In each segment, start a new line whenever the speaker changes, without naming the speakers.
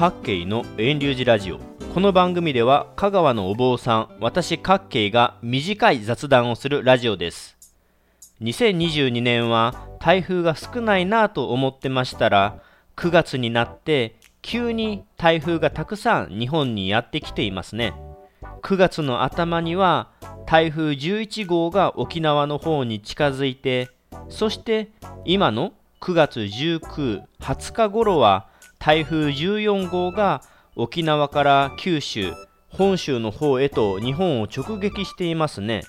各慶の遠流寺ラジオ。この番組では香川のお坊さん私各慶が短い雑談をするラジオです。2022年は台風が少ないなぁと思ってましたら9月になって急に台風がたくさん日本にやってきていますね。9月の頭には台風11号が沖縄の方に近づいてそして今の9月19、20日頃は台風14号が沖縄から九州、本州の方へと日本を直撃していますね。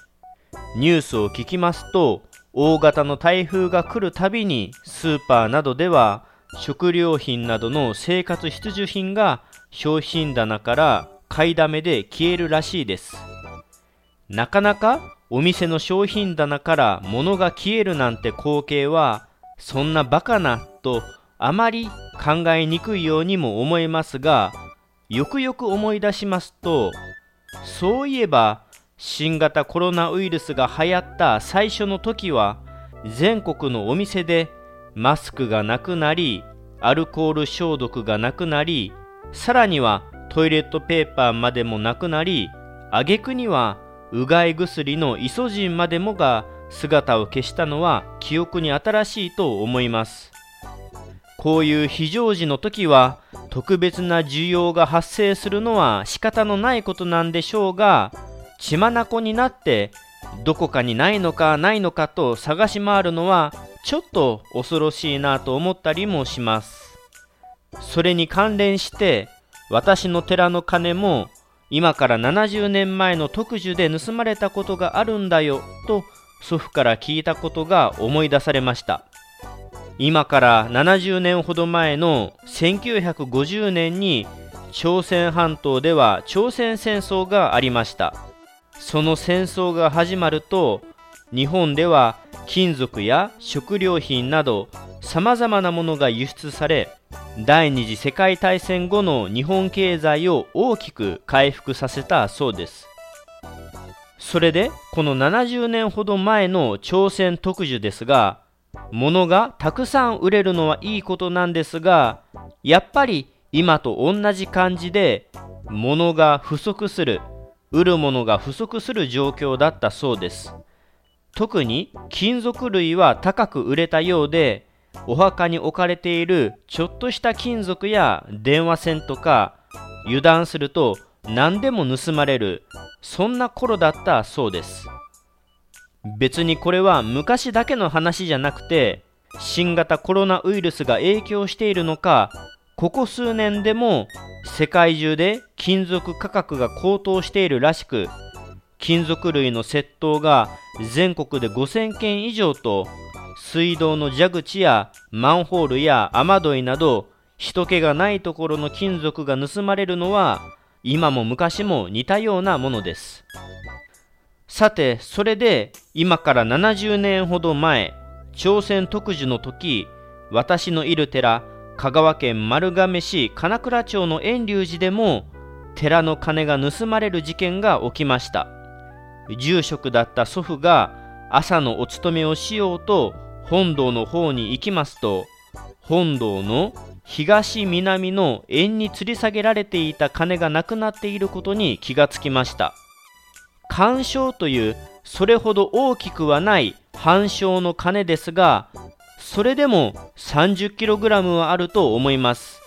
ニュースを聞きますと、大型の台風が来るたびにスーパーなどでは食料品などの生活必需品が商品棚から買いだめで消えるらしいです。なかなかお店の商品棚から物が消えるなんて光景はそんなバカなとあまり考えにくいようにも思えますがよくよく思い出しますとそういえば新型コロナウイルスが流行った最初の時は全国のお店でマスクがなくなりアルコール消毒がなくなりさらにはトイレットペーパーまでもなくなり挙句にはうがい薬のイソジンまでもが姿を消したのは記憶に新しいと思います。こういう非常時の時は特別な需要が発生するのは仕方のないことなんでしょうが血眼になってどこかにないのかないのかと探し回るのはちょっと恐ろしいなと思ったりもします。それに関連して私の寺の鐘も今から70年前の特需で盗まれたことがあるんだよと祖父から聞いたことが思い出されました。今から70年ほど前の1950年に朝鮮半島では朝鮮戦争がありました。その戦争が始まると日本では金属や食料品などさまざまなものが輸出され第二次世界大戦後の日本経済を大きく回復させたそうです。それでこの70年ほど前の朝鮮特需ですが物がたくさん売れるのはいいことなんですがやっぱり今と同じ感じで物が不足する売るものが不足する状況だったそうです。特に金属類は高く売れたようでお墓に置かれているちょっとした金属や電話線とか油断すると何でも盗まれるそんな頃だったそうです。別にこれは昔だけの話じゃなくて新型コロナウイルスが影響しているのかここ数年でも世界中で金属価格が高騰しているらしく金属類の窃盗が全国で5000件以上と水道の蛇口やマンホールや雨どいなど人気がないところの金属が盗まれるのは今も昔も似たようなものです。さて、それで今から70年ほど前、朝鮮特需の時、私のいる寺、香川県丸亀市金倉町の遠隆寺でも、寺の金が盗まれる事件が起きました。住職だった祖父が朝のお勤めをしようと本堂の方に行きますと、本堂の東南の円に吊り下げられていた鐘がなくなっていることに気がつきました干渉というそれほど大きくはない半鐘の鐘ですがそれでも 30kg はあると思います。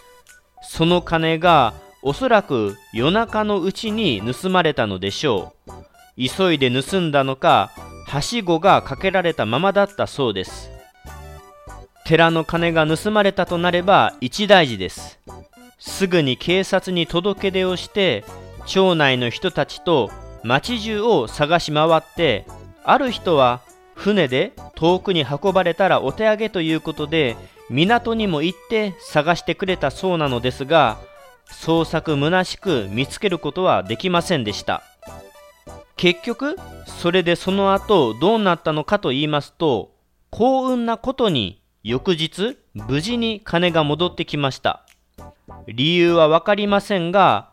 その鐘がおそらく夜中のうちに盗まれたのでしょう。急いで盗んだのかはしごがかけられたままだったそうです。寺の金が盗まれたとなれば一大事です。すぐに警察に届け出をして、町内の人たちと町中を探し回って、ある人は船で遠くに運ばれたらお手上げということで、港にも行って探してくれたそうなのですが、捜索虚しく見つけることはできませんでした。結局、それでその後どうなったのかと言いますと、幸運なことに翌日、無事に金が戻ってきました。理由は分かりませんが、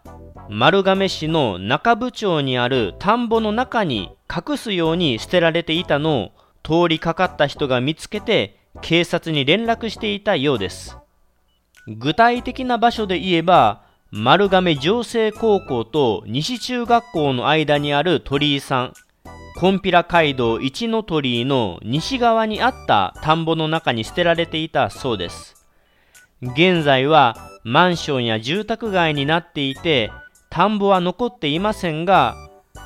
丸亀市の中部町にある田んぼの中に隠すように捨てられていたのを通りかかった人が見つけて警察に連絡していたようです。具体的な場所で言えば丸亀城西高校と西中学校の間にある鳥居さんコンピラ街道一の鳥居の西側にあった田んぼの中に捨てられていたそうです現在はマンションや住宅街になっていて田んぼは残っていませんが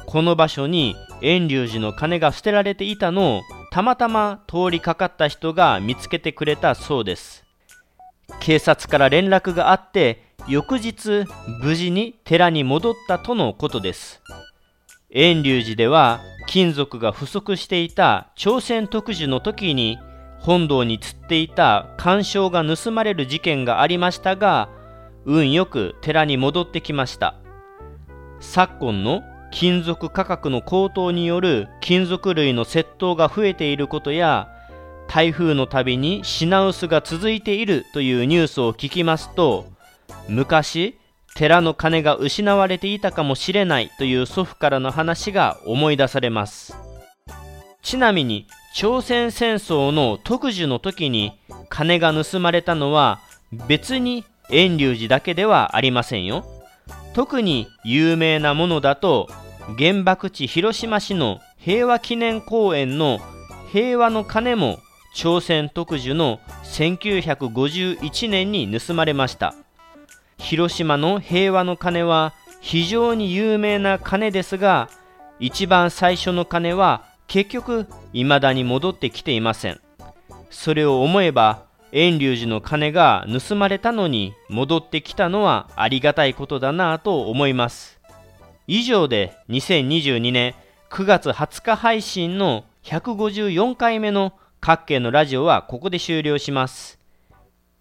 この場所に遠隆寺の鐘が捨てられていたのをたまたま通りかかった人が見つけてくれたそうです。警察から連絡があって翌日無事に寺に戻ったとのことです。遠隆寺では金属が不足していた朝鮮特需の時に本堂に吊っていた干渉が盗まれる事件がありましたが運よく寺に戻ってきました。昨今の金属価格の高騰による金属類の窃盗が増えていることや台風のたびに品薄が続いているというニュースを聞きますと昔寺の金が失われていたかもしれないという祖父からの話が思い出されます。ちなみに朝鮮戦争の特需の時に金が盗まれたのは別に遠隆寺だけではありませんよ。特に有名なものだと原爆地広島市の平和記念公園の平和の鐘も朝鮮特需の1951年に盗まれました。広島の平和の鐘は非常に有名な鐘ですが一番最初の鐘は結局未だに戻ってきていません。それを思えば遠隆寺の鐘が盗まれたのに戻ってきたのはありがたいことだなぁと思います以上で2022年9月20日配信の154回目の各県のラジオはここで終了します。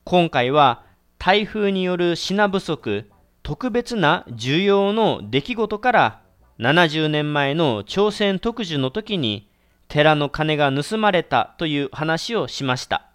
今回は台風による品不足、特別な需要の出来事から70年前の朝鮮特需の時に寺の鐘が盗まれたという話をしました。